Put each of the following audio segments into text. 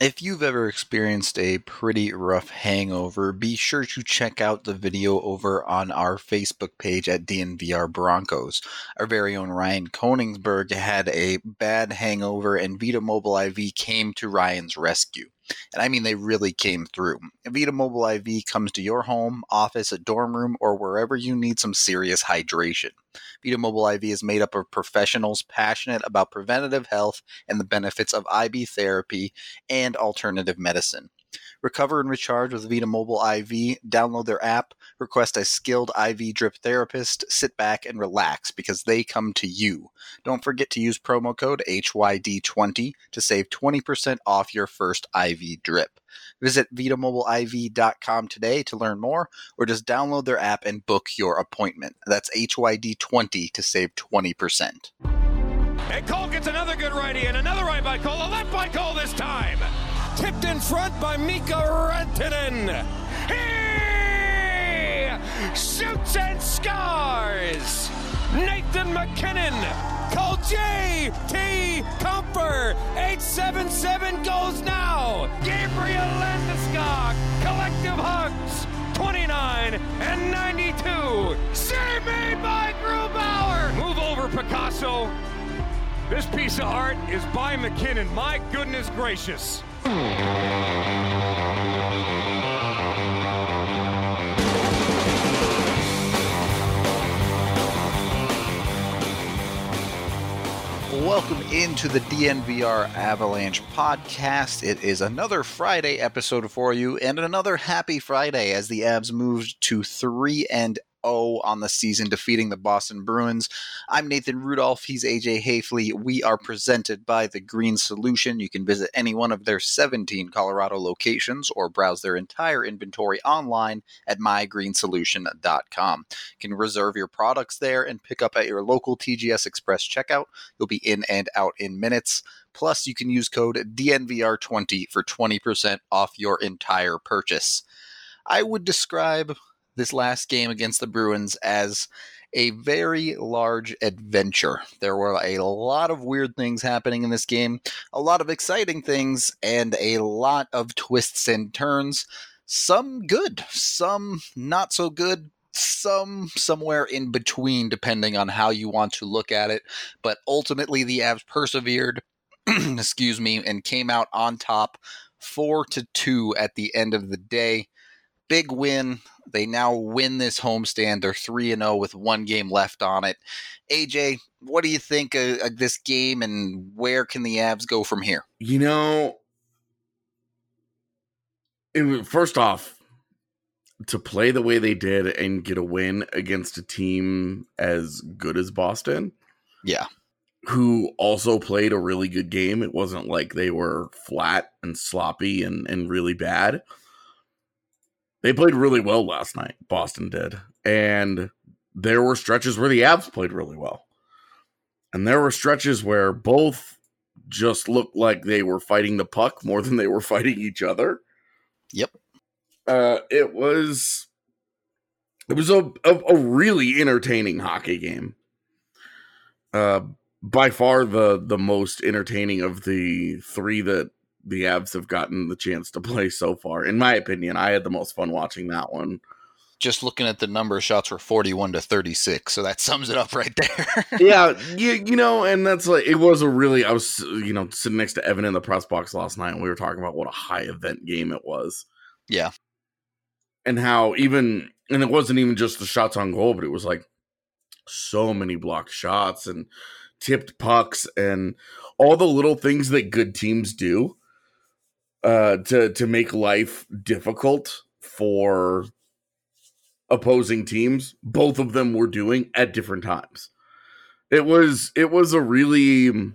If you've ever experienced a pretty rough hangover, be sure to check out the video over on our Facebook page at DNVR Broncos. Our very own Ryan Koenigsberg had a bad hangover, and Vita Mobile IV came to Ryan's rescue. And I mean, they really came through. Vita Mobile IV comes to your home, office, a dorm room, or wherever you need some serious hydration. Vita Mobile IV is made up of professionals passionate about preventative health and the benefits of IV therapy and alternative medicine. Recover and recharge with Vita Mobile IV. Download their app, request a skilled IV drip therapist, sit back and relax because they come to you. Don't forget to use promo code HYD20 to save 20% off your first IV drip. Visit VitaMobileIV.com today to learn more, or just download their app and book your appointment. That's HYD20 to save 20%. And Cole gets another good righty and another right by Cole, a left by Cole this time. Tipped in front by Mikko Rantanen. He shoots and scores. Nathan MacKinnon. Call J.T. Compher. 877 goes now. Gabriel Landeskog. Collective hugs. 29 and 92. Save made by Grubauer. Move over, Picasso. This piece of art is by MacKinnon. My goodness gracious. Welcome into the DNVR Avalanche podcast. It is another Friday episode for you and another happy Friday as the Avs moved to 3 and 0 on the season, defeating the Boston Bruins. I'm Nathan Rudolph. He's AJ Haefele. We are presented by The Green Solution. You can visit any one of their 17 Colorado locations or browse their entire inventory online at mygreensolution.com. You can reserve your products there and pick up at your local TGS Express checkout. You'll be in and out in minutes. Plus, you can use code DNVR20 for 20% off your entire purchase. I would describe this last game against the Bruins as a very large adventure. There were a lot of weird things happening in this game, a lot of exciting things, and a lot of twists and turns. Some good, some not so good, some somewhere in between, depending on how you want to look at it. But ultimately, the Avs persevered, excuse me, and came out on top four to two at the end of the day. Big win. They now win this homestand. They're 3 and 0 with one game left on it. AJ, what do you think of, of this game and where can the Avs go from here? You know, first off, to play the way they did and get a win against a team as good as Boston, Yeah. who also played a really good game. It wasn't like they were flat and sloppy and, and really bad. They played really well last night. Boston did. And there were stretches where the Avs played really well. And there were stretches where both just looked like they were fighting the puck more than they were fighting each other. Yep. Uh, it was it was a, a, a really entertaining hockey game. Uh, by far the the most entertaining of the three that the Avs have gotten the chance to play so far. In my opinion, I had the most fun watching that one. Just looking at the number of shots were 41 to 36. So that sums it up right there. yeah, you, you know, and that's like it was a really I was you know sitting next to Evan in the press box last night and we were talking about what a high event game it was. Yeah. And how even and it wasn't even just the shots on goal, but it was like so many blocked shots and tipped pucks and all the little things that good teams do uh to to make life difficult for opposing teams. Both of them were doing at different times. It was it was a really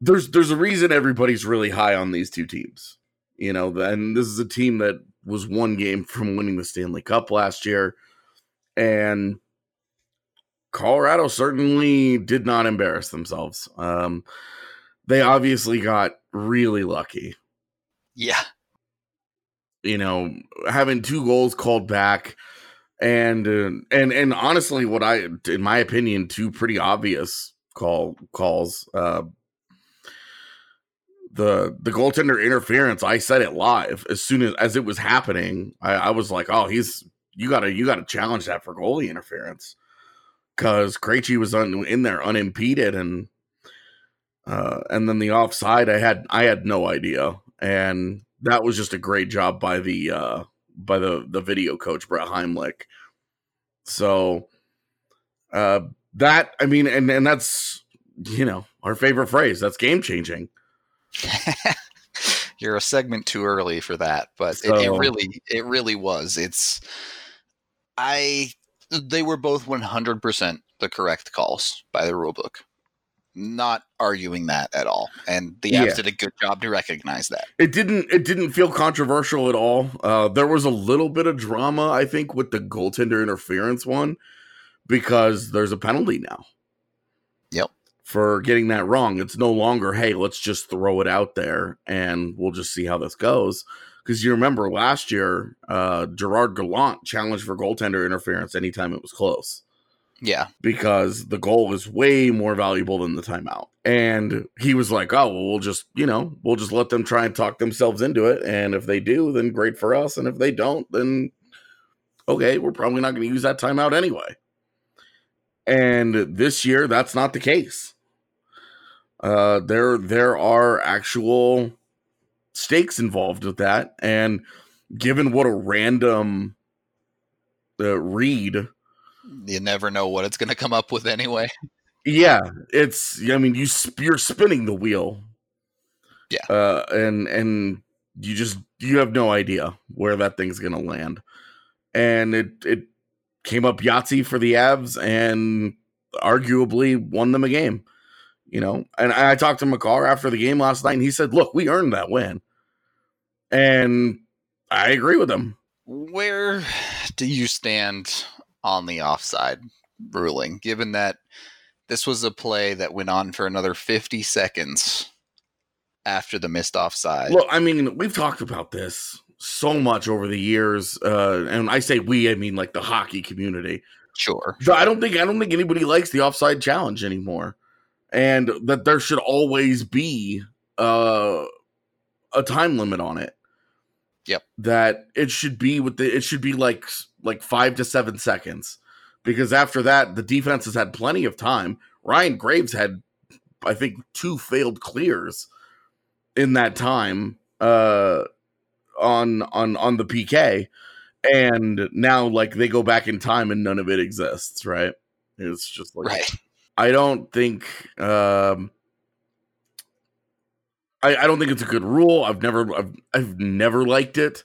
there's there's a reason everybody's really high on these two teams you know and this is a team that was one game from winning the Stanley Cup last year and Colorado certainly did not embarrass themselves. Um they obviously got really lucky Yeah. you know, having two goals called back, and uh, and and honestly, what I, in my opinion, two pretty obvious call calls. Uh, the the goaltender interference, I said it live as soon as as it was happening. I, I was like, oh, he's you gotta you gotta challenge that for goalie interference because Krejci was un, in there unimpeded and uh, and then the offside, I had I had no idea, and that was just a great job by the uh, by the the video coach Brett Heimlich. So uh, that I mean, and and that's you know our favorite phrase. That's game changing. You're a segment too early for that, but so, it, it really it really was. It's I they were both 100% the correct calls by the rule book not arguing that at all. And the Avs yeah. did a good job to recognize that. It didn't it didn't feel controversial at all. Uh there was a little bit of drama i think with the goaltender interference one because there's a penalty now. Yep. For getting that wrong. It's no longer hey let's just throw it out there and we'll just see how this goes. Because you remember last year uh gerard gallant challenged for goaltender interference anytime it was close yeah. Because the goal is way more valuable than the timeout. And he was like, oh, well, we'll just, you know, we'll just let them try and talk themselves into it. And if they do, then great for us. And if they don't, then okay, we're probably not going to use that timeout anyway. And this year, that's not the case. Uh, there, there are actual stakes involved with that. And given what a random uh, read you never know what it's going to come up with anyway. Yeah, it's. I mean, you you're spinning the wheel. Yeah, uh, and and you just you have no idea where that thing's going to land, and it it came up Yahtzee for the Avs and arguably won them a game. You know, and I talked to Makar after the game last night, and he said, "Look, we earned that win," and I agree with him. Where do you stand on the offside ruling, given that this was a play that went on for another 50 seconds after the missed offside. Well, I mean, we've talked about this so much over the years, uh, and I say we, I mean like the hockey community. Sure. So I don't think I don't think anybody likes the offside challenge anymore, and that there should always be uh, a time limit on it. Yep. That it should be with the it should be like like five to seven seconds because after that the defense has had plenty of time. Ryan Graves had I think two failed clears in that time uh on on on the PK and now like they go back in time and none of it exists, right? It's just like right. I don't think um I, I don't think it's a good rule. I've never I've, I've never liked it.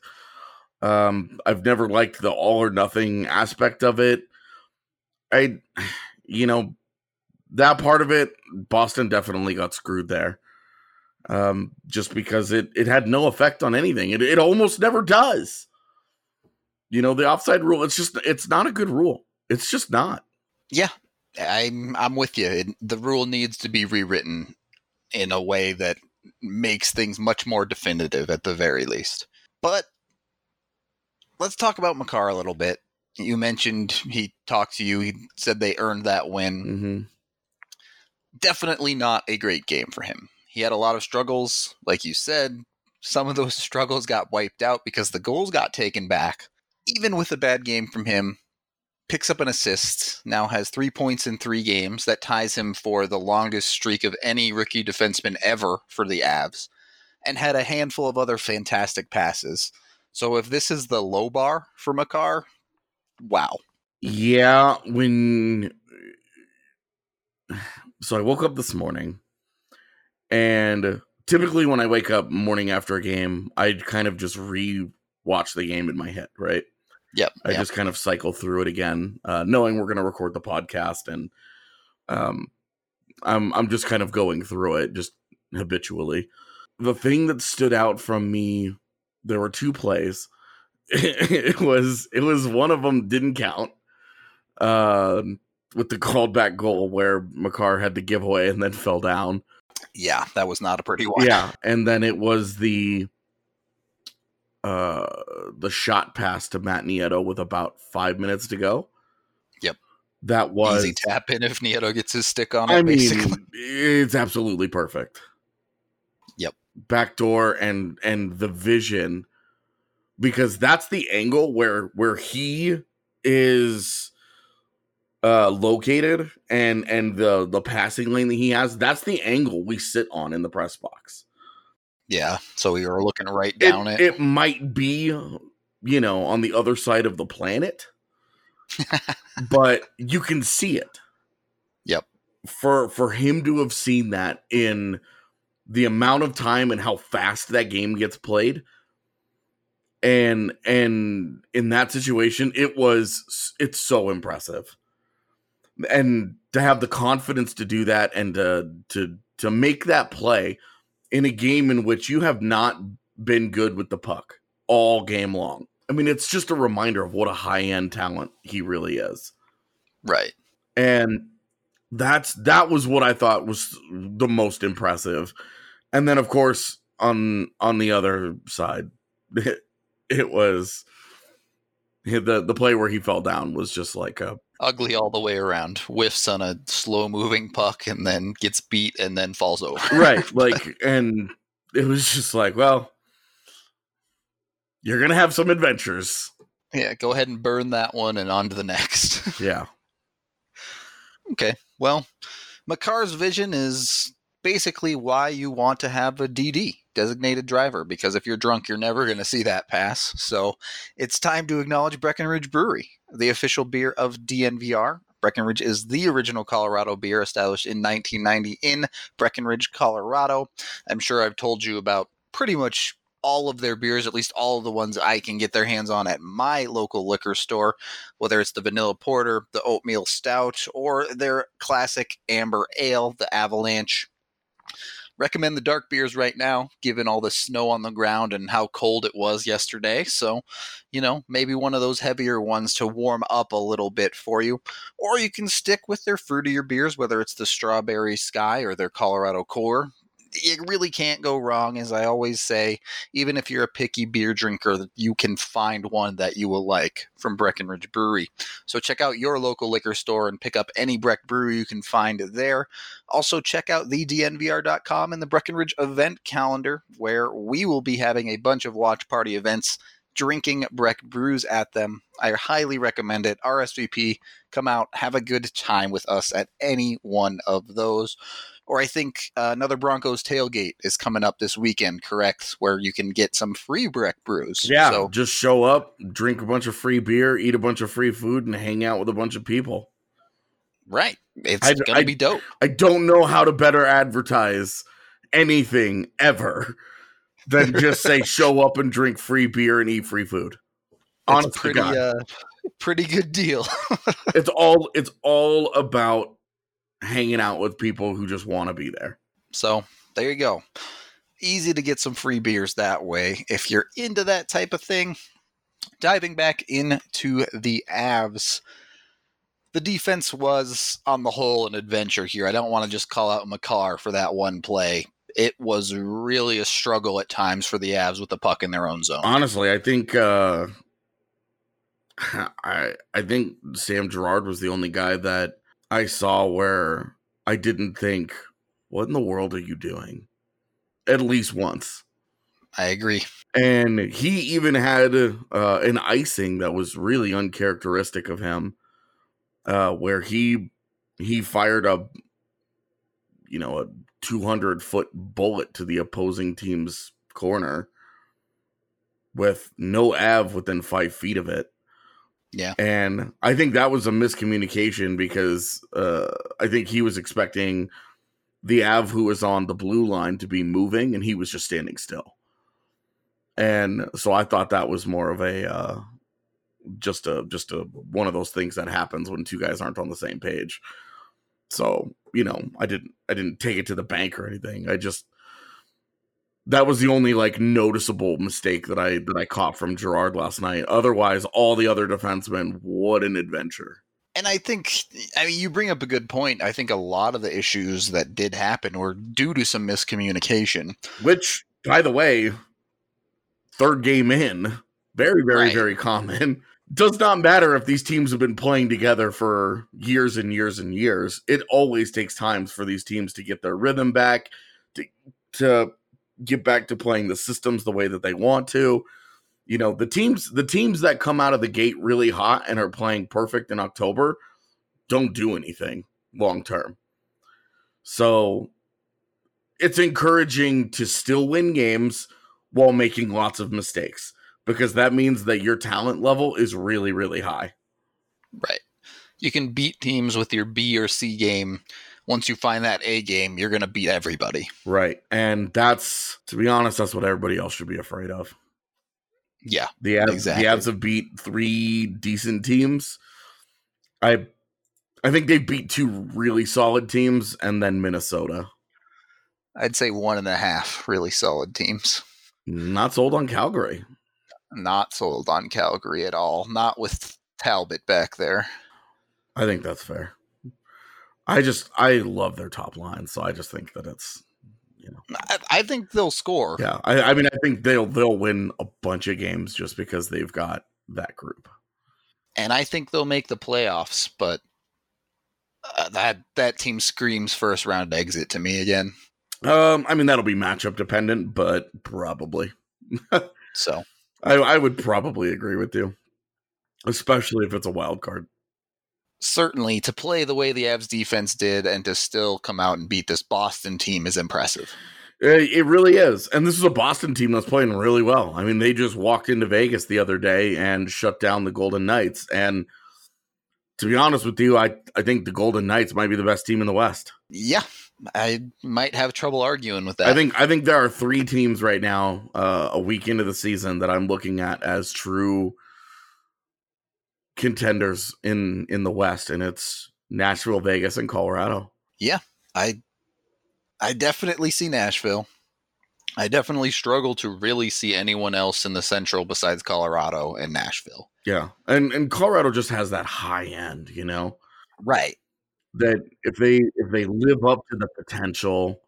Um, I've never liked the all or nothing aspect of it. I, you know, that part of it, Boston definitely got screwed there. Um, just because it it had no effect on anything. It it almost never does. You know, the offside rule. It's just it's not a good rule. It's just not. Yeah, I'm I'm with you. It, the rule needs to be rewritten in a way that makes things much more definitive at the very least. But let's talk about Makar a little bit. You mentioned he talked to you. He said they earned that win. Mm-hmm. Definitely not a great game for him. He had a lot of struggles, like you said. Some of those struggles got wiped out because the goals got taken back. Even with a bad game from him, picks up an assist, now has three points in three games. That ties him for the longest streak of any rookie defenseman ever for the Avs, and had a handful of other fantastic passes. So if this is the low bar for Makar, wow. Yeah, when so I woke up this morning and typically when I wake up morning after a game, I kind of just re-watch the game in my head, right? Yep. I yep. just kind of cycle through it again, uh, knowing we're going to record the podcast, and um, I'm I'm just kind of going through it just habitually. The thing that stood out from me, there were two plays. it was it was one of them didn't count, uh, with the called back goal where Makar had the giveaway and then fell down. Yeah, that was not a pretty one. Yeah, and then it was the uh, the shot pass to Matt Nieto with about five minutes to go. Yep. That was easy tap in if Nieto gets his stick on it. I mean, basically. it's absolutely perfect. Backdoor and and the vision because that's the angle where where he is uh located and and the the passing lane that he has that's the angle we sit on in the press box Yeah. So we were looking right down it. it, it might be you know on the other side of the planet but you can see it Yep. for for him to have seen that in the amount of time and how fast that game gets played. And and in that situation it was it's so impressive. And to have the confidence to do that and to to to make that play in a game in which you have not been good with the puck all game long. I mean it's just a reminder of what a high end talent he really is. Right. and that's that was what I thought was the most impressive. And then of course on on the other side, it, it was the the play where he fell down was just like a Ugly all the way around. Whiffs on a slow moving puck and then gets beat and then falls over. right like and it was just like well you're gonna have some adventures yeah. Go ahead and burn that one and on to the next. yeah Okay. Well, Makar's vision is basically why you want to have a DD, designated driver, because if you're drunk, you're never going to see that pass. So it's time to acknowledge Breckenridge Brewery, the official beer of DNVR. Breckenridge is the original Colorado beer established in 1990 in Breckenridge, Colorado. I'm sure I've told you about pretty much all of their beers, at least all of the ones I can get their hands on at my local liquor store, whether it's the vanilla porter, the oatmeal stout, or their classic amber ale, the Avalanche. Recommend the dark beers right now, given all the snow on the ground and how cold it was yesterday. So, you know, maybe one of those heavier ones to warm up a little bit for you. Or you can stick with their fruitier beers, whether it's the Strawberry Sky or their Colorado Core you really can't go wrong, as I always say. Even if you're a picky beer drinker, you can find one that you will like from Breckenridge Brewery. So check out your local liquor store and pick up any Breck brewery you can find there. Also, check out thednvr.com and the Breckenridge event calendar, where we will be having a bunch of watch party events drinking Breck brews at them. I highly recommend it. RSVP, come out, have a good time with us at any one of those or I think uh, another Broncos tailgate is coming up this weekend, correct? Where you can get some free Breck brews. yeah So, just show up drink a bunch of free beer eat a bunch of free food and hang out with a bunch of people right. It's I- going to I- be dope. I don't know how to better advertise anything ever than just say show up and drink free beer and eat free food. Honest it's to pretty, uh, pretty good deal. It's all it's all about hanging out with people who just want to be there. So there you go. Easy to get some free beers that way. If you're into that type of thing, diving back into the Avs, the defense was on the whole an adventure here. I don't want to just call out Makar for that one play. It was really a struggle at times for the Avs with the puck in their own zone. Honestly, I think uh I I think Sam Girard was the only guy that I saw where I didn't think, what in the world are you doing? At least once. I agree. and he even had uh, an icing that was really uncharacteristic of him, uh, where he he fired a you know a two hundred foot bullet to the opposing team's corner with no av within five feet of it. Yeah. and I think that was a miscommunication because uh, I think he was expecting the av who was on the blue line to be moving, and he was just standing still and so I thought that was more of a uh, just a just a one of those things that happens when two guys aren't on the same page. So you know, I didn't I didn't take it to the bank or anything. I just that was the only like noticeable mistake that I that I caught from Girard last night. Otherwise, all the other defensemen, what an adventure! And I think, I mean, you bring up a good point. I think a lot of the issues that did happen were due to some miscommunication. Which, by the way, third game in, very very Right. very common. Does not matter if these teams have been playing together for years and years and years. It always takes times for these teams to get their rhythm back, to to get back to playing the systems the way that they want to. You know, the teams the teams that come out of the gate really hot and are playing perfect in October don't do anything long term. So it's encouraging to still win games while making lots of mistakes because that means that your talent level is really really high. Right. You can beat teams with your B or C game. Once you find that A game, you're going to beat everybody. Right. And that's to be honest that's what everybody else should be afraid of. Yeah. The Avs, Exactly. the Avs have beat three decent teams. I I think they beat two really solid teams and then Minnesota. I'd say one and a half really solid teams. Not sold on Calgary. Not sold on Calgary at all. Not with Talbot back there. I think that's fair. I just I love their top line, so I just think that it's you know I, I think they'll score. yeah. I, I mean I think they'll they'll win a bunch of games just because they've got that group. and I think they'll make the playoffs. But uh, that that team screams first round exit to me again. Um, I mean that'll be matchup dependent, but probably. So I, I would probably agree with you, especially if it's a wild card. Certainly to play the way the Avs defense did and to still come out and beat this Boston team is impressive. It, it really is, and this is a Boston team that's playing really well. I mean, they just walked into Vegas the other day and shut down the Golden Knights. And to be honest with you, I I think the Golden Knights might be the best team in the West. Yeah, I might have trouble arguing with that. I think I think there are three teams right now, uh, a week into the season, that I'm looking at as true contenders in in the West, and it's Nashville, Vegas, and Colorado. Yeah, I I definitely see Nashville. I definitely struggle to really see anyone else in the Central besides Colorado and Nashville. Yeah, and and Colorado just has that high end, you know, Right. that if they if they live up to the potential,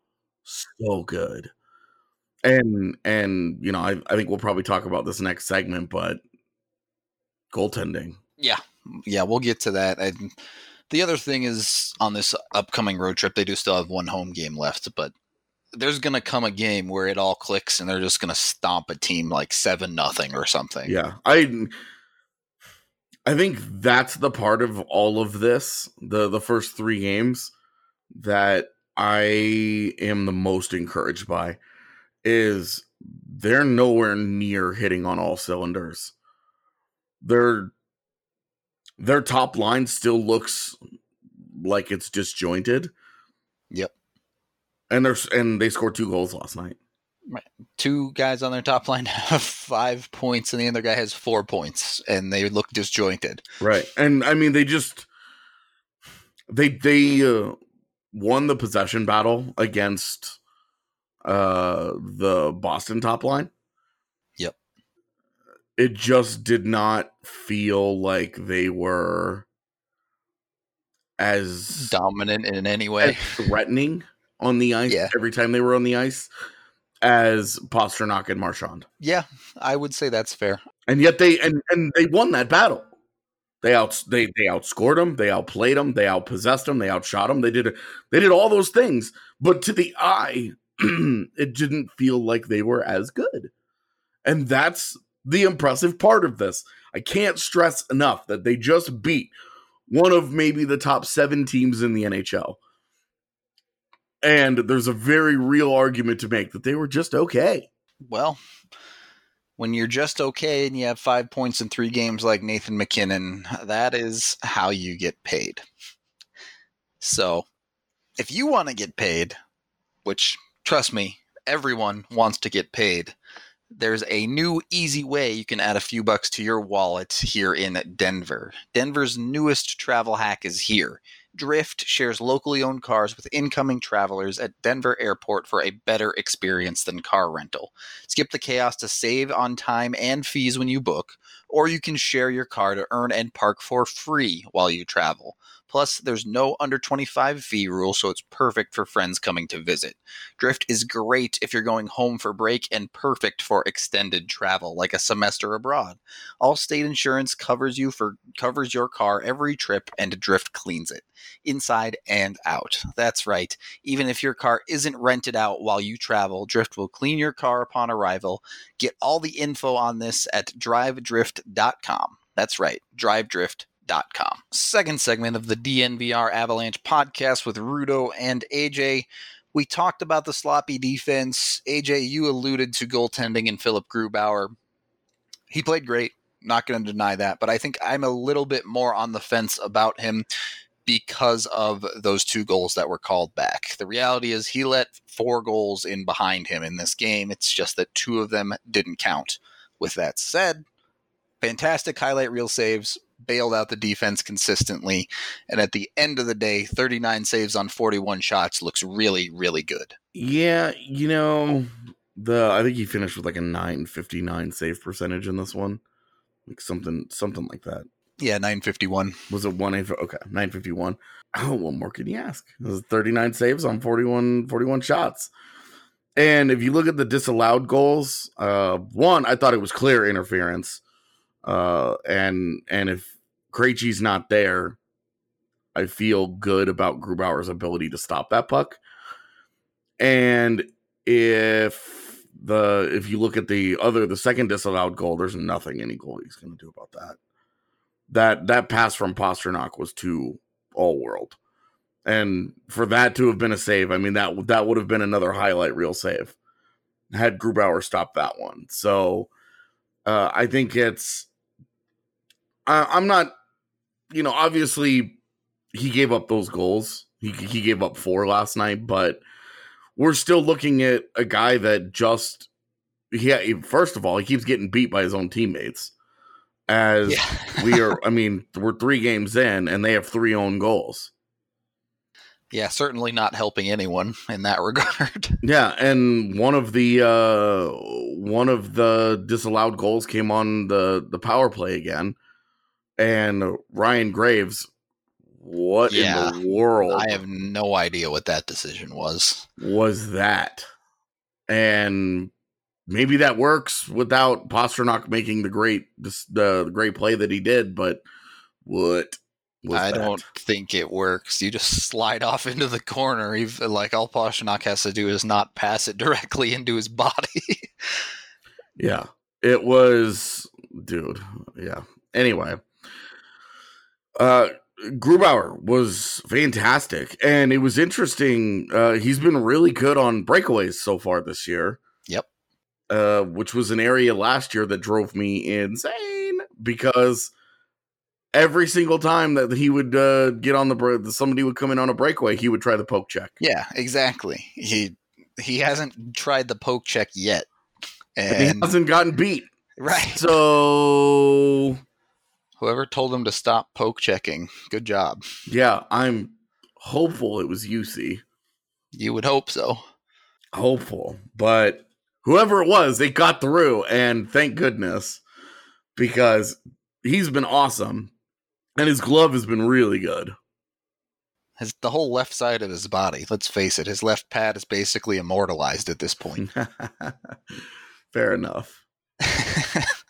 so good. And and you know, I I think we'll probably talk about this next segment, but goaltending. Yeah. Yeah, we'll get to that. And the other thing is on this upcoming road trip, they do still have one home game left, but there's gonna come a game where it all clicks and they're just gonna stomp a team like seven nothing or something. Yeah, I I think that's the part of all of this, the the first three games that I am the most encouraged by is they're nowhere near hitting on all cylinders. Their their top line still looks like it's disjointed. Yep. And there's and they scored two goals last night. Two guys on their top line have five points and the other guy has four points and they look disjointed. Right. And I mean they just they they uh, won the possession battle against uh the Boston top line. It just did not feel like they were as, Dominant in any way. threatening on the ice Yeah. every time they were on the ice as Pastrnak and Marchand. Yeah, I would say that's fair. and yet they and and they won that battle. They out they they outscored them, they outplayed them, they outpossessed them, they outshot them. They did they did all those things, but to the eye, it didn't feel like they were as good. And that's the impressive part of this. I can't stress enough that they just beat one of maybe the top seven teams in the NHL. And there's a very real argument to make that they were just okay. Well, when you're just okay and you have five points in three games like Nathan MacKinnon, that is how you get paid. So, if you want to get paid, which trust me, everyone wants to get paid, there's a new easy way you can add a few bucks to your wallet here in Denver. Denver's newest travel hack is here. Drift shares locally owned cars with incoming travelers at Denver Airport for a better experience than car rental. Skip the chaos to save on time and fees when you book, or you can share your car to earn and park for free while you travel. Plus, there's no under 25 fee rule, so it's perfect for friends coming to visit. Drift is great if you're going home for break and perfect for extended travel, like a semester abroad. Allstate Insurance covers you for covers your car every trip, and Drift cleans it inside and out. That's right. Even if your car isn't rented out while you travel, Drift will clean your car upon arrival. Get all the info on this at drivedrift.com. That's right, drivedrift.com. Second segment of the DNVR Avalanche podcast with Rudo and AJ. We talked about the sloppy defense. AJ, you alluded to goaltending and Philip Grubauer. He played great. Not going to deny that, but I think I'm a little bit more on the fence about him because of those two goals that were called back. The reality is he let four goals in behind him in this game. It's just that two of them didn't count. With that said, fantastic highlight reel saves, bailed out the defense consistently, and at the end of the day, 39 saves on 41 shots looks really really good. Yeah, you know, the I think he finished with like a 959 save percentage in this one. Like something something like that. Yeah, 951. Was it one eight? Okay, 951. Oh, what more can you ask? It was 39 saves on 41 41 shots. And if you look at the disallowed goals, uh, one I thought it was clear interference. Uh, and and if Krejci's not there, I feel good about Grubauer's ability to stop that puck. And if the if you look at the other the second disallowed goal, there's nothing any goalie's going to do about that. That that pass from Pastrnak was too all world, and for that to have been a save, I mean that that would have been another highlight reel save had Grubauer stopped that one. So uh, I think it's I, I'm not, you know, obviously he gave up those goals. He he gave up four last night, but we're still looking at a guy that just yeah. First of all, he keeps getting beat by his own teammates. As Yeah. we are, I mean, we're three games in, and they have three own goals. Yeah, certainly not helping anyone in that regard. Yeah, and one of the uh one of the disallowed goals came on the the power play again. And Ryan Graves, what Yeah, in the world I have no idea what that decision was. was that? And maybe that works without Pastrnak making the great the, the great play that he did, but what was I that? don't think it works. You just slide off into the corner. Even like all Pastrnak has to do is not pass it directly into his body. Yeah. It was dude. Yeah. Anyway. Uh Grubauer was fantastic and it was interesting. Uh he's been really good on breakaways so far this year. Yep. Uh which was an area last year that drove me insane because every single time that he would uh get on the break somebody would come in on a breakaway, he would try the poke check. yeah, exactly. He he hasn't tried the poke check yet. And he hasn't gotten beat. right. So Whoever told him to stop poke checking, good job. Yeah, I'm hopeful it was Jussi. You would hope so. Hopeful. But whoever it was, they got through. And thank goodness because he's been awesome. And his glove has been really good. His the whole left side of his body, let's face it, his left pad is basically immortalized at this point. Fair enough.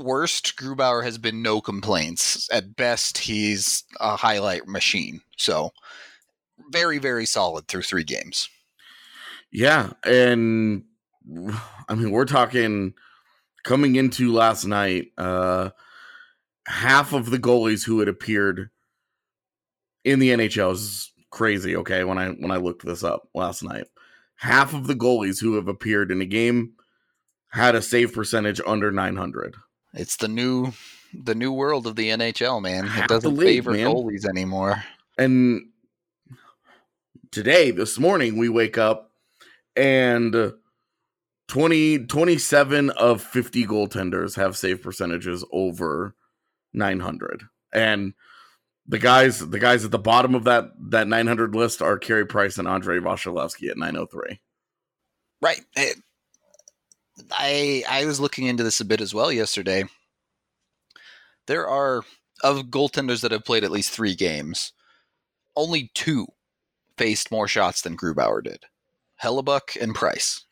worst, Grubauer has been no complaints. At best, he's a highlight machine. So very, very solid through three games. Yeah. And I mean, we're talking coming into last night, uh, half of the goalies who had appeared in the NHL is crazy. Okay, when I when I looked this up last night, half of the goalies who have appeared in a game had a save percentage under 900. It's the new the new world of the NHL, man. It doesn't league, favor man. goalies anymore. And today, this morning, we wake up and 20, 27 of 50 goaltenders have save percentages over 900. And the guys, the guys at the bottom of that that 900 list are Carey Price and Andrei Vasilevskiy at 903. Right. I I was looking into this a bit as well yesterday. There are of goaltenders that have played at least three games, only two faced more shots than Grubauer did. Hellebuyck and Price.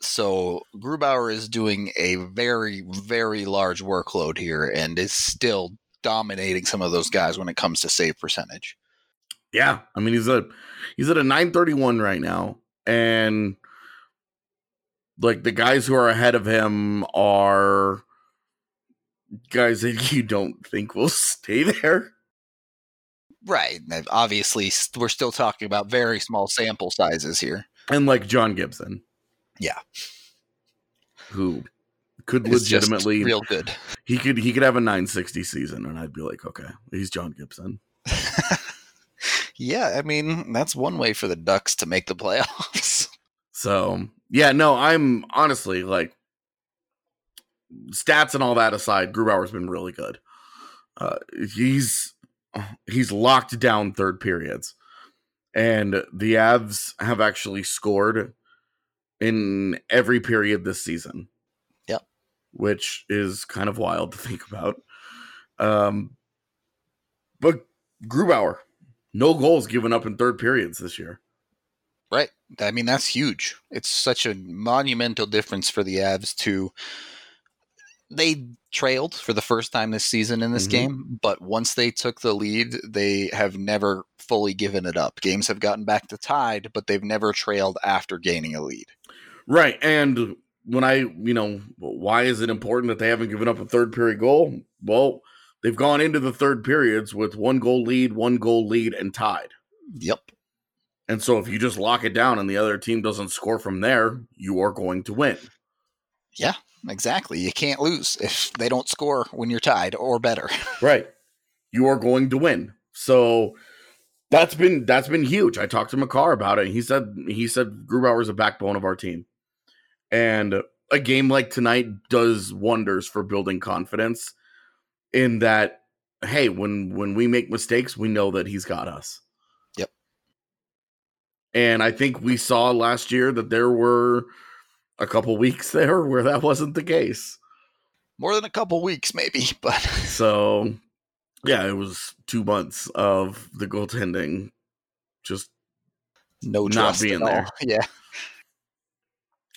So Grubauer is doing a very, very large workload here and is still dominating some of those guys when it comes to save percentage. Yeah, I mean he's a he's at a 931 right now and like the guys who are ahead of him are guys that you don't think will stay there. Right. Obviously, we're still talking about very small sample sizes here. And like John Gibson. Yeah. Who could it's legitimately real good. He could he could have a 960 season and I'd be like, okay, he's John Gibson. yeah, I mean, that's one way for the Ducks to make the playoffs. So, yeah, no, I'm honestly like stats and all that aside, Grubauer's been really good. Uh, he's he's locked down third periods, and the Avs have actually scored in every period this season. Yep, which is kind of wild to think about. Um, but Grubauer, no goals given up in third periods this year. Right. I mean, that's huge. It's such a monumental difference for the Avs to. They trailed for the first time this season in this mm-hmm. game, but once they took the lead, they have never fully given it up. Games have gotten back to tied, but they've never trailed after gaining a lead. Right. And when I, you know, why is it important that they haven't given up a third period goal? Well, they've gone into the third periods with one goal lead, one goal lead, and tied. Yep. And so if you just lock it down and the other team doesn't score from there, you are going to win. Yeah, exactly. You can't lose if they don't score when you're tied or better. right. You are going to win. So that's been that's been huge. I talked to Makar about it. He said he said Grubauer is a backbone of our team. And a game like tonight does wonders for building confidence in that hey, when when we make mistakes, we know that he's got us. And I think we saw last year that there were a couple weeks there where that wasn't the case. More than a couple weeks, maybe, but so yeah, it was two months of the goaltending just no not being there. Yeah.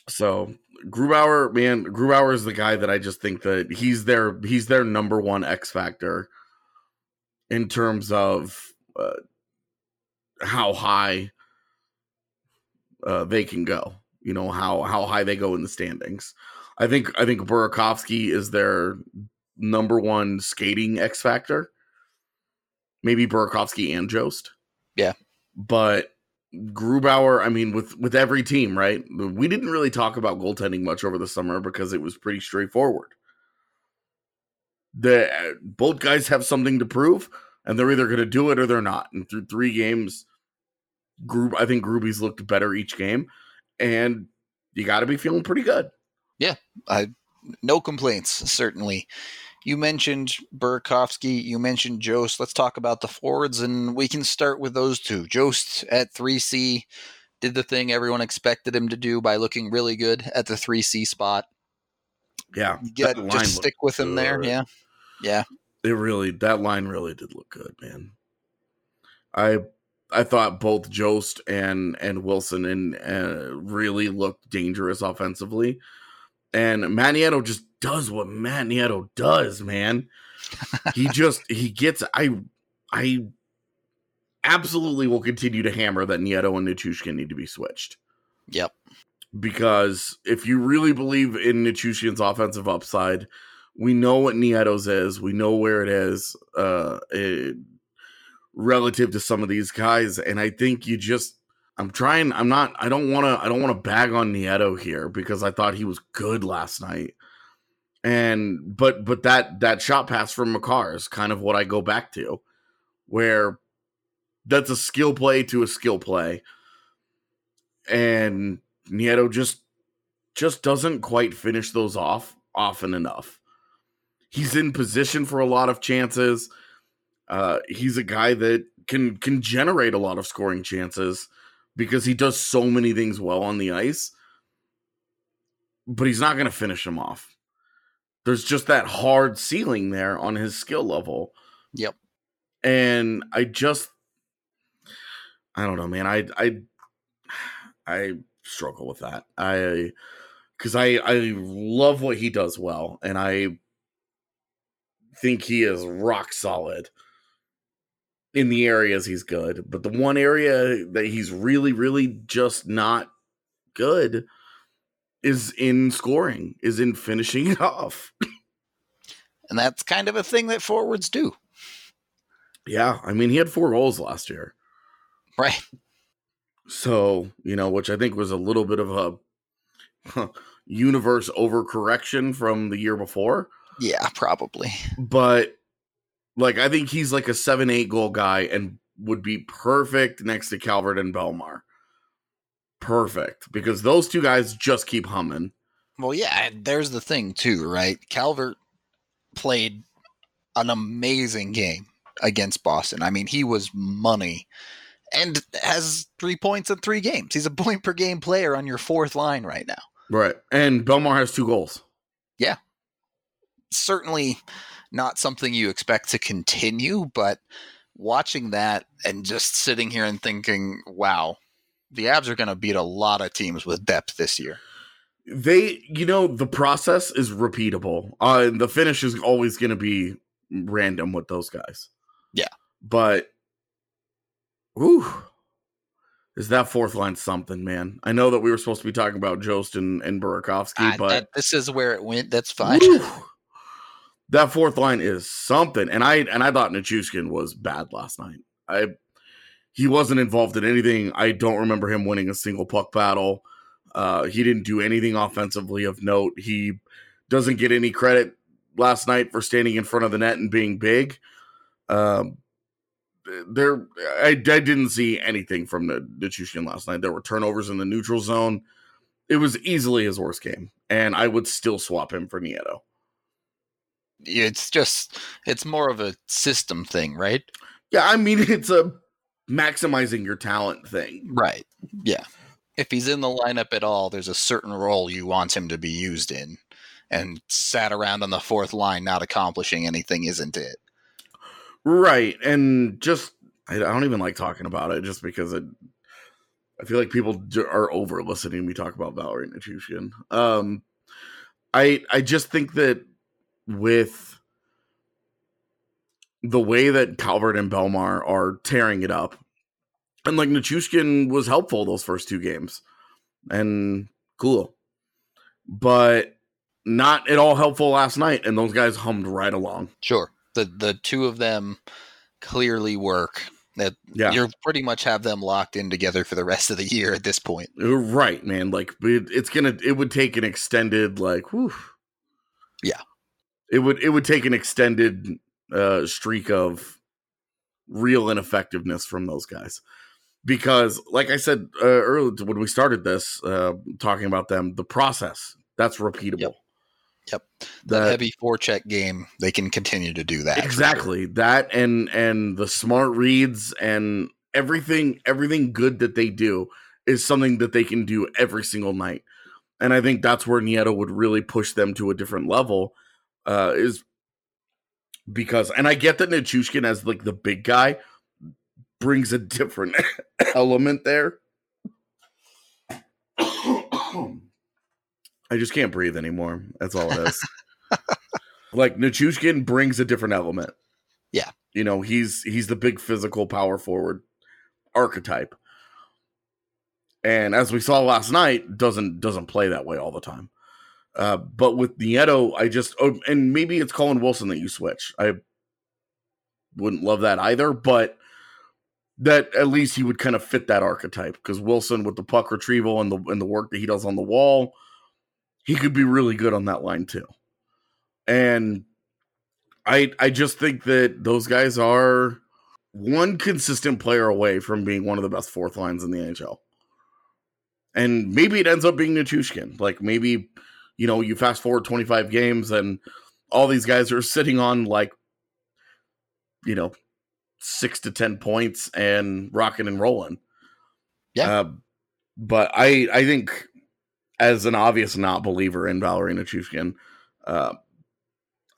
So Grubauer, man, Grubauer is the guy that I just think that he's their he's their number one X factor in terms of uh, how high uh, they can go. You know how how high they go in the standings. I think I think Burakovsky is their number one skating X factor. Maybe Burakovsky and Jost. Yeah, but Grubauer. I mean, with with every team, right? We didn't really talk about goaltending much over the summer because it was pretty straightforward. The both guys have something to prove, and they're either going to do it or they're not. And through three games, Group, I think Gruby's looked better each game, and you got to be feeling pretty good. Yeah, I no complaints certainly. You mentioned Burakovsky, you mentioned Jost. Let's talk about the forwards, and we can start with those two. Jost at 3C did the thing everyone expected him to do by looking really good at the 3C spot. Yeah. Get, just stick with him good. there. Yeah. Yeah. It really, that line really did look good, man. I I thought both Jost and and Wilson and uh, really looked dangerous offensively, and Matt Nieto just does what Matt Nieto does, man. he just he gets I I absolutely will continue to hammer that Nieto and Nichushkin need to be switched. Yep. Because if you really believe in Nichushkin's offensive upside, we know what Nieto's is. We know where it is. Uh, it, relative to some of these guys. And I think you just I'm trying I'm not I don't wanna I don't wanna bag on Nieto here because I thought he was good last night. And but but that that shot pass from Makar is kind of what I go back to, where that's a skill play to a skill play. And Nieto just just doesn't quite finish those off often enough. He's in position for a lot of chances uh, he's a guy that can can generate a lot of scoring chances because he does so many things well on the ice. But he's not going to finish them off. there's just that hard ceiling there on his skill level. Yep. And I just I don't know, man. I I I struggle with that. I because I I love what he does well, and I think he is rock solid in the areas he's good. But the one area that he's really, really just not good is in scoring, is in finishing it off. And that's kind of a thing that forwards do. Yeah, I mean, he had four goals last year. Right. So, you know, which I think was a little bit of a universe overcorrection from the year before. Yeah, probably. But like I think he's like a seven, eight goal guy and would be perfect next to Calvert and Bellemare. Perfect. Because those two guys just keep humming. Well, yeah, and there's the thing too, right? Calvert played an amazing game against Boston. I mean, he was money and has three points in three games. He's a point per game player on your fourth line right now. Right. And Bellemare has two goals. Yeah. Certainly not something you expect to continue, but watching that and just sitting here and thinking, wow, the Avs are going to beat a lot of teams with depth this year. They, you know, the process is repeatable. Uh, the finish is always going to be random with those guys. Yeah. But, whew, is that fourth line something, man? I know that we were supposed to be talking about Jost and, and Burakovsky, I- but that- this is where it went. That's fine. Whew. That fourth line is something. And I and I thought Nichushkin was bad last night. I he wasn't involved in anything. I don't remember him winning a single puck battle. Uh, he didn't do anything offensively of note. He doesn't get any credit last night for standing in front of the net and being big. Um, there, I, I didn't see anything from the Nichushkin last night. There were turnovers in the neutral zone. It was easily his worst game, and I would still swap him for Nieto. It's just, it's more of a system thing, right? Yeah, I mean it's a maximizing your talent thing. Right. Yeah. If he's in the lineup at all, there's a certain role you want him to be used in. And sat around on the fourth line not accomplishing anything isn't it. Right. And just I don't even like talking about it just because it I feel like people are over listening to me talk about Valeri Nichushkin. Um I I just think that with the way that Calvert and Bellemare are tearing it up, and like Nichushkin was helpful those first two games, and cool, but not at all helpful last night. And those guys hummed right along. Sure. The the two of them clearly work. That Yeah, you pretty much have them locked in together for the rest of the year at this point. Uh, right, man. Like it, it's gonna, it would take an extended, like, whew. Yeah. It would, it would take an extended uh streak of real ineffectiveness from those guys, because, like I said uh, earlier when we started this, uh talking about them, the process that's repeatable. Yep. Yep. The That- heavy forecheck game, they can continue to do that. for sure. exactly that and and the smart reads and everything everything good that they do is something that they can do every single night and i think that's where nieto would really push them to a different level uh is because and i get that Nichushkin as like the big guy brings a different element there i just can't breathe anymore that's all it is like Nichushkin brings a different element. Yeah. You know, he's he's the big physical power forward archetype. And as we saw last night, doesn't doesn't play that way all the time. Uh, but with Nieto, I just oh, and maybe it's Colin Wilson that you switch. I wouldn't love that either, but that at least he would kind of fit that archetype because Wilson with the puck retrieval and the and the work that he does on the wall, he could be really good on that line too and I I just think that those guys are one consistent player away from being one of the best fourth lines in the NHL. And maybe it ends up being Nichushkin. Like maybe, you know, you fast forward 25 games and all these guys are sitting on like, you know, six to 10 points and rocking and rolling. Yeah. Uh, but I I think as an obvious not believer in Valeri Nichushkin, uh,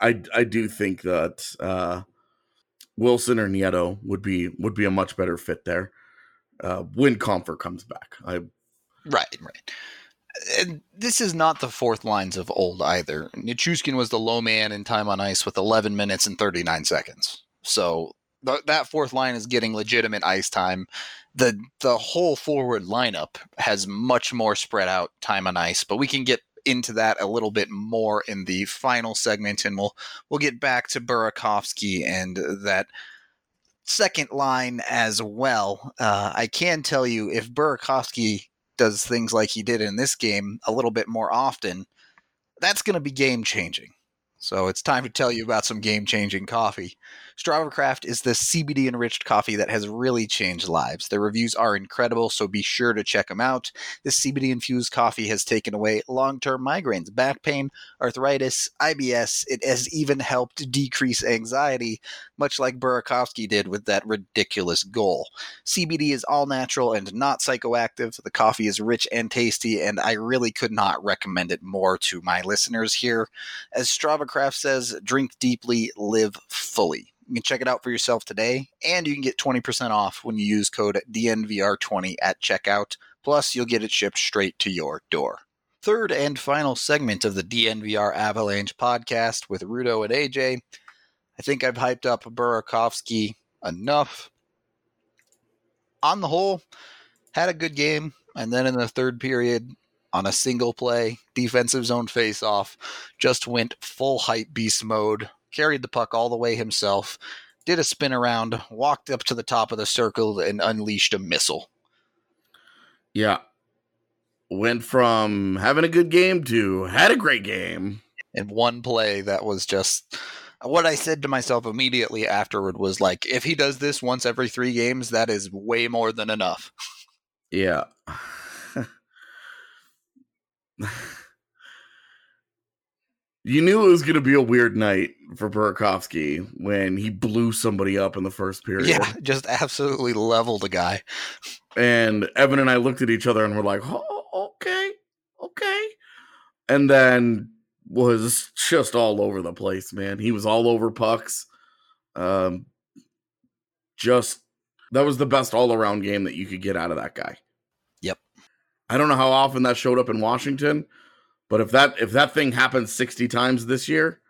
I I do think that uh, Wilson or Nieto would be would be a much better fit there uh, when Compher comes back. I Right, right. And this is not the fourth lines of old either. Nichushkin was the low man in time on ice with 11 minutes and 39 seconds. So th- that fourth line is getting legitimate ice time. The the whole forward lineup has much more spread out time on ice, but we can get into that a little bit more in the final segment, and we'll we'll get back to Burakovsky and that second line as well. Uh, I can tell you if Burakovsky does things like he did in this game a little bit more often, that's going to be game changing. So it's time to tell you about some game changing coffee. Strava Craft is the CBD enriched coffee that has really changed lives. Their reviews are incredible, so be sure to check them out. This CBD infused coffee has taken away long term migraines, back pain, arthritis, IBS. It has even helped decrease anxiety, much like Burakovsky did with that ridiculous goal. CBD is all natural and not psychoactive. The coffee is rich and tasty, and I really could not recommend it more to my listeners here. As StravaCraft says, drink deeply, live fully. You can check it out for yourself today, and you can get 20% off when you use code DNVR20 at checkout. Plus, you'll get it shipped straight to your door. Third and final segment of the DNVR Avalanche podcast with Rudo and AJ. I think I've hyped up Burakovsky enough. On the whole, had a good game, and then in the third period, on a single play, defensive zone face off, just went full hype beast mode, carried the puck all the way himself, did a spin around, walked up to the top of the circle, and unleashed a missile. Yeah. Went from having a good game to had a great game. In one play, that was just what I said to myself immediately afterward was like, if he does this once every three games, that is way more than enough. Yeah. you knew it was going to be a weird night for Burakovsky when he blew somebody up in the first period. Yeah, just absolutely leveled a guy. And Evan and I looked at each other and were like, oh, okay, okay. And then was just all over the place, man. He was all over pucks. Um, just that was the best all around game that you could get out of that guy. Yep. I don't know how often that showed up in Washington, but if that if that thing happens 60 times this year,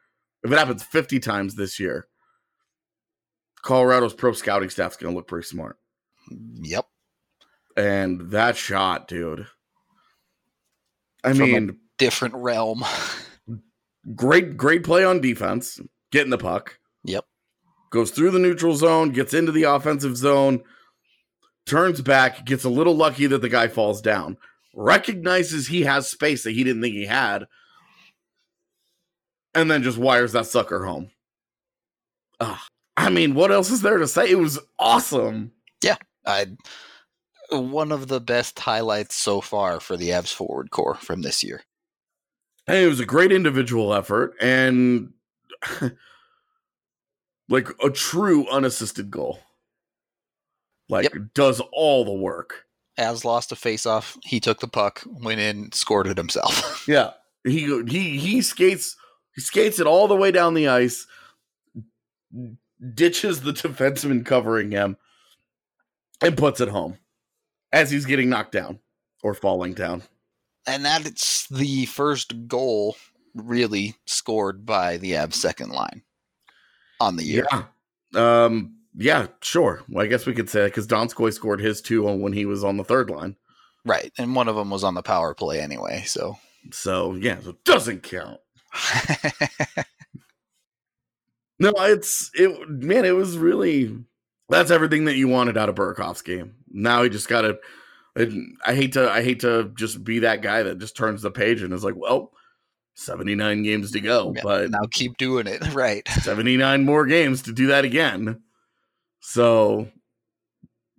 if it happens 50 times this year, Colorado's pro scouting staff's going to look pretty smart. Yep. And that shot, dude. I From a mean, Different realm. great great play on defense, getting the puck. Yep. Goes through the neutral zone, gets into the offensive zone, turns back, gets a little lucky that the guy falls down. Recognizes he has space that he didn't think he had, and then just wires that sucker home. Ugh. I mean, what else is there to say? It was awesome. Yeah, I one of the best highlights so far for the Avs forward core from this year. And it was a great individual effort and like a true unassisted goal. Like does all the work. Avs lost a faceoff. He took the puck, went in, scored it himself. Yeah. He he he skates he skates it all the way down the ice, ditches the defenseman covering him, and puts it home as he's getting knocked down or falling down. and that's the first goal really scored by the Avs second line on the year. Yeah. Um yeah, sure. Well, I guess we could say that because Donskoy scored his two on when he was on the third line. Right. And one of them was on the power play anyway, so So yeah, so it doesn't count. No, it's it man, it was really that's everything that you wanted out of Burakov's game. Now he just gotta I hate to I hate to just be that guy that just turns the page and is like, well, 79 games to go, Yeah, but now keep doing it. Right. 79 more games to do that again. So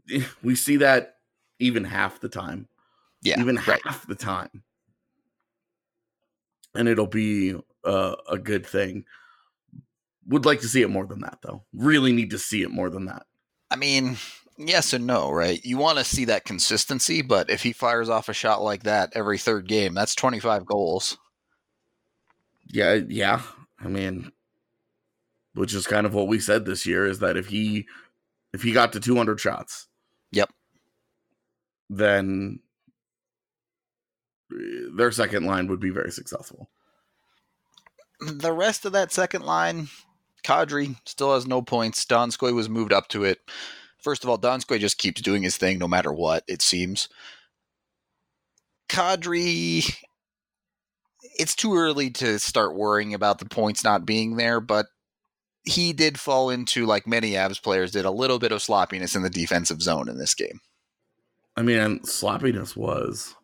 we see that even half the time. Yeah. even right. half the time. And it'll be uh, a good thing. Would like to see it more than that, though. Really need to see it more than that. I mean, yes and no, right? You want to see that consistency, but if he fires off a shot like that every third game, that's 25 goals. Yeah, yeah. I mean, which is kind of what we said this year is that if he if he got to 200 shots, Yep. then uh, their second line would be very successful. The rest of that second line, Kadri still has no points. Donskoy was moved up to it. First of all, Donskoy just keeps doing his thing no matter what, it seems. Kadri, it's too early to start worrying about the points not being there, but he did fall into, like many Avs players did, a little bit of sloppiness in the defensive zone in this game. I mean, sloppiness was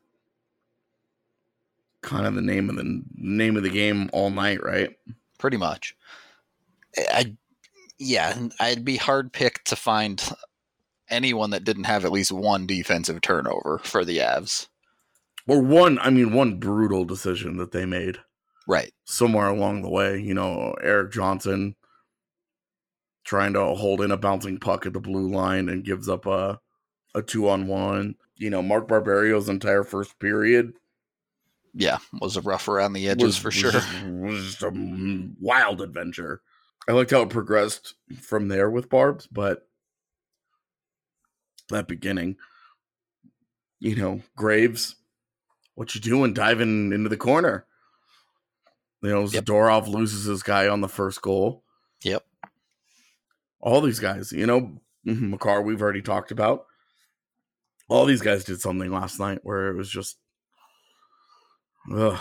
kind of the name of the name of the game all night, right? pretty much. I, yeah, I'd be hard picked to find anyone that didn't have at least one defensive turnover for the Avs. Or one, I mean, one brutal decision that they made Right. somewhere along the way. You know, Erik Johnson trying to hold in a bouncing puck at the blue line and gives up a a two on one. You know, Mark Barberio's entire first period Yeah, was a rough around the edges for sure. was just a wild adventure. I liked how it progressed from there with Barb's, but that beginning, you know, Graves, what you doing diving into the corner? You know, Yep. Zadorov loses his guy on the first goal. All these guys, you know, Makar, we've already talked about. All these guys did something last night where it was just, ugh.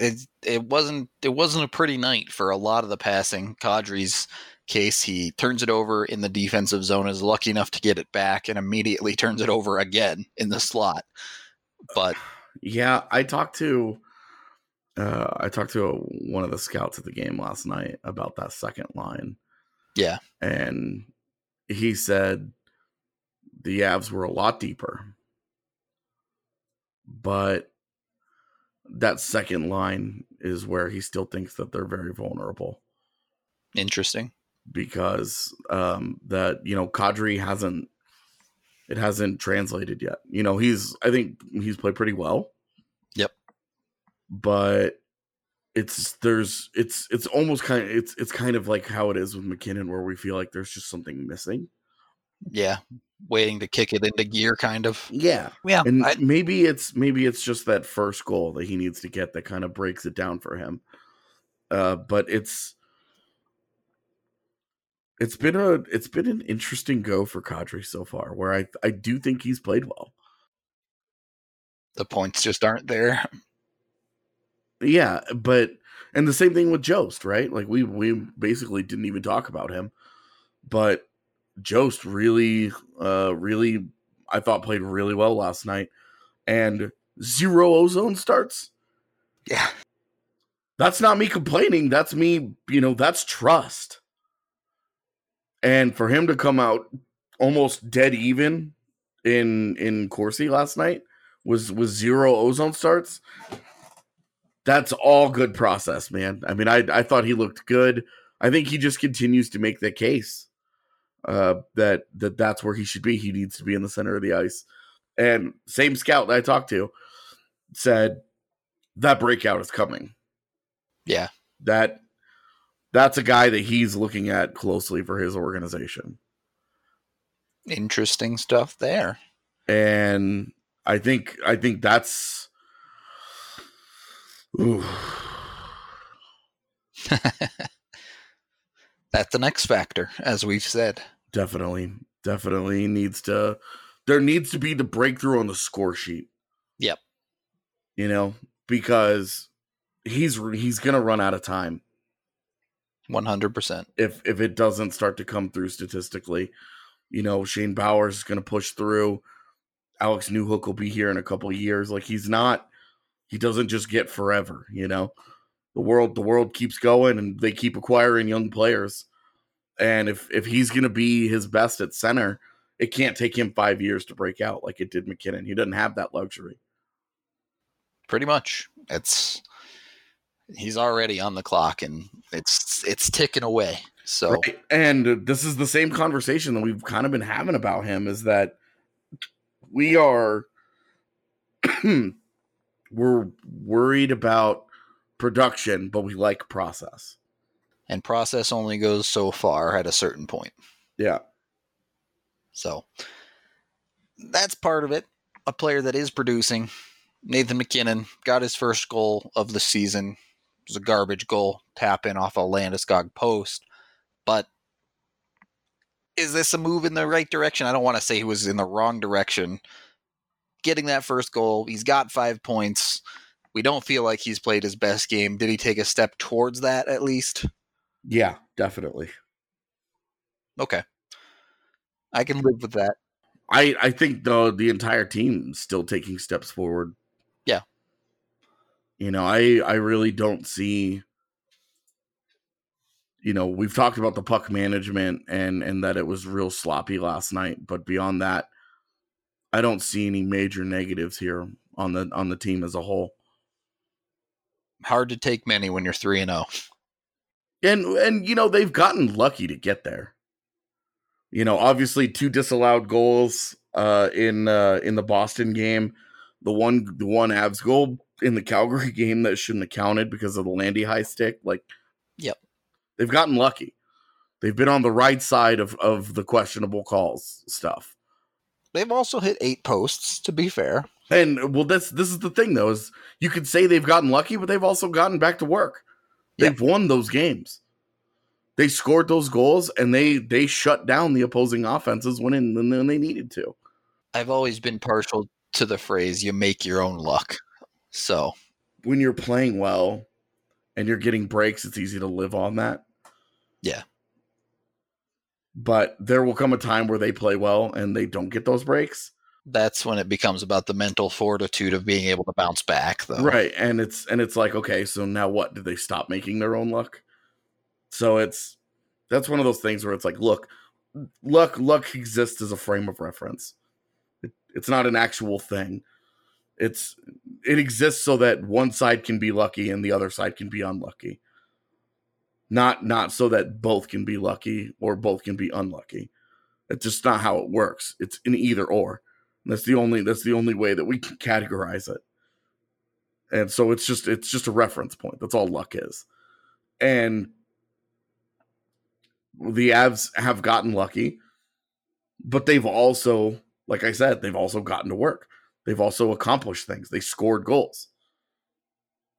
It it wasn't it wasn't a pretty night for a lot of the passing. Kadri's case, he turns it over in the defensive zone, is lucky enough to get it back, and immediately turns it over again in the slot. But Yeah, I talked to uh I talked to a, one of the scouts at the game last night about that second line yeah, and he said the Avs were a lot deeper. But that second line is where he still thinks that they're very vulnerable interesting. because um that you know Kadri hasn't it hasn't translated yet. You know, he's I think he's played pretty well. Yep. But it's there's it's it's almost kind of it's it's kind of like how it is with MacKinnon where we feel like there's just something missing. Yeah, waiting to kick it into gear, kind of. Yeah. Yeah, And I, maybe it's maybe it's just that first goal that he needs to get that kind of breaks it down for him. Uh but it's it's been a it's been an interesting go for Kadri so far where I I do think he's played well. the points just aren't there. Yeah, but and the same thing with Jost, right? Like we we basically didn't even talk about him. But Jost really uh really I thought played really well last night. And zero ozone starts. Yeah, That's not me complaining. That's me, you know, that's trust. And for him to come out almost dead even in in Corsi last night was was zero ozone starts. That's all good process, man. I mean, I I thought he looked good. I think he just continues to make the case uh that that that's where he should be. He needs to be in the center of the ice. And same scout that I talked to said that breakout is coming yeah, that that's a guy that he's looking at closely for his organization interesting stuff there. and i think i think that's ooh, That's the next factor, as we've said. definitely definitely needs to there needs to be the breakthrough on the score sheet Yep. you know because he's he's gonna run out of time One hundred percent. if if it doesn't start to come through statistically. You know, Shane Bowers is going to push through. Alex Newhook will be here in a couple of years. Like he's not he doesn't just get forever, you know. The world the world keeps going and they keep acquiring young players. And if if he's going to be his best at center, it can't take him 5 years to break out like it did MacKinnon. He doesn't have that luxury. Pretty much. It's he's already on the clock, and it's it's ticking away. So Right. And this is the same conversation that we've kind of been having about him is that we are we're worried about production, but we like process. and process only goes so far at a certain point. Yeah. So that's part of it. A player that is producing. Nathan MacKinnon, got his first goal of the season. It was a garbage goal, tap in off a Landeskog post. But is this a move in the right direction? I don't want to say he was in the wrong direction. Getting that first goal, he's got five points. We don't feel like he's played his best game. Did he take a step towards that at least? Yeah, definitely. Okay. I can live with that. I I think the the entire team still taking steps forward. Yeah. You know, I I really don't see you know, we've talked about the puck management and and that it was real sloppy last night, but beyond that, I don't see any major negatives here on the on the team as a whole. Hard to take many when you're 3 and 0. And and you know, they've gotten lucky to get there. You know, obviously two disallowed goals uh in uh in the Boston game. The one the one Avs goal in the Calgary game that shouldn't have counted because of the Landy high stick. Like Yep. They've gotten lucky. They've been on the right side of of the questionable calls stuff. They've also hit 8 posts to be fair. And well, this this is the thing though is you could say they've gotten lucky, but they've also gotten back to work. They've won those games. They scored those goals and they they shut down the opposing offenses when in, when they needed to. I've always been partial to the phrase "you make your own luck." So When you're playing well and you're getting breaks, it's easy to live on that. Yeah. But there will come a time where they play well and they don't get those breaks. that's when it becomes about the mental fortitude of being able to bounce back, though. Right. And it's and it's like, okay, so now what? Did they stop making their own luck? So it's that's one of those things where it's like, look, luck luck exists as a frame of reference. It, it's not an actual thing. It's it exists so that one side can be lucky and the other side can be unlucky. Not not so that both can be lucky or both can be unlucky. It's just not how it works. It's an either or. That's the only that's the only way that we can categorize it. And so it's just it's just a reference point. That's all luck is. And the Avs have gotten lucky, but they've also, like I said, they've also gotten to work. They've also accomplished things. They scored goals.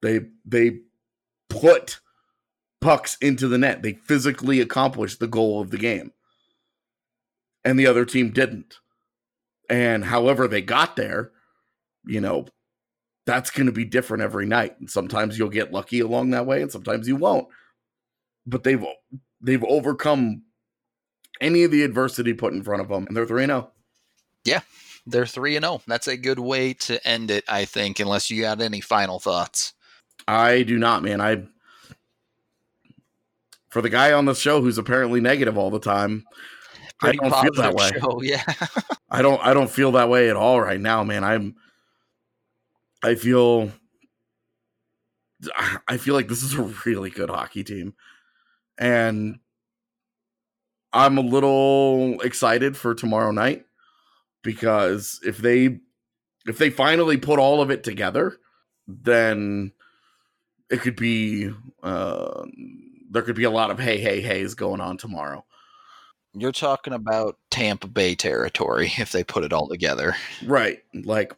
They they put pucks into the net. They physically accomplished the goal of the game. And the other team didn't. And however they got there, you know, that's going to be different every night. And sometimes you'll get lucky along that way and sometimes you won't. But they've they've overcome any of the adversity put in front of them and they're 3 0. Yeah. They're 3 and 0. That's a good way to end it, I think, unless you got any final thoughts. I do not, man. I for the guy on the show who's apparently negative all the time, Pretty I don't feel that way. show, yeah. I don't I don't feel that way at all right now, man. I'm I feel I feel like this is a really good hockey team. And I'm a little excited for tomorrow night because if they if they finally put all of it together, then it could be uh there could be a lot of hey hey hey's going on tomorrow. You're talking about Tampa Bay territory if they put it all together. Right. Like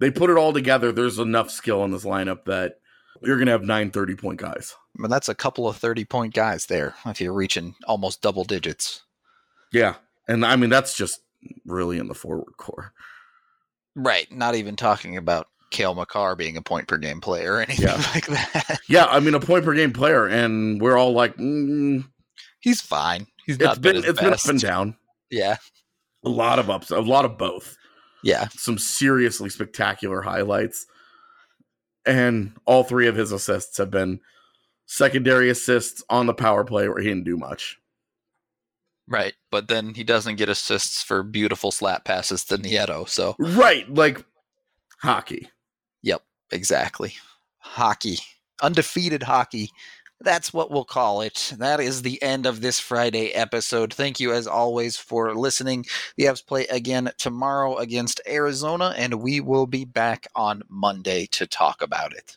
they put it all together. There's enough skill in this lineup that you're going to have nine 30 point guys. But that's a couple of 30 point guys there if you're reaching almost double digits. Yeah. And I mean, that's just really in the forward core. Right. Not even talking about Cale Makar being a point per game player or anything Yeah. like that. Yeah. I mean, a point per game player. And we're all like, mm, He's fine. He's not been, been, it's been up and down. Yeah. A lot of ups, a lot of both. Yeah. Some seriously spectacular highlights. And all three of his assists have been secondary assists on the power play where he didn't do much. Right. But then he doesn't get assists for beautiful slap passes to Nieto. So, Right. Like hockey. Yep, exactly. Hockey. Undefeated hockey. That's what we'll call it. That is the end of this Friday episode. Thank you, as always, for listening. The Avs play again tomorrow against Arizona, and we will be back on Monday to talk about it.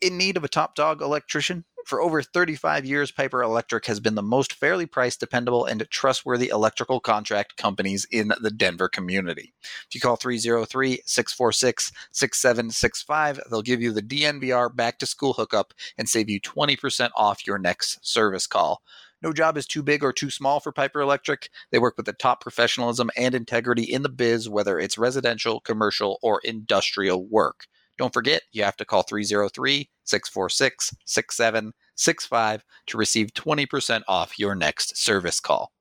In need of a top dog electrician? For over 35 years, Piper Electric has been the most fairly priced, dependable, and trustworthy electrical contract companies in the Denver community. If you call 303 646 6765, they'll give you the DNVR back to school hookup and save you 20% off your next service call. No job is too big or too small for Piper Electric. They work with the top professionalism and integrity in the biz, whether it's residential, commercial, or industrial work. Don't forget, you have to call 303 646 6765 to receive 20% off your next service call.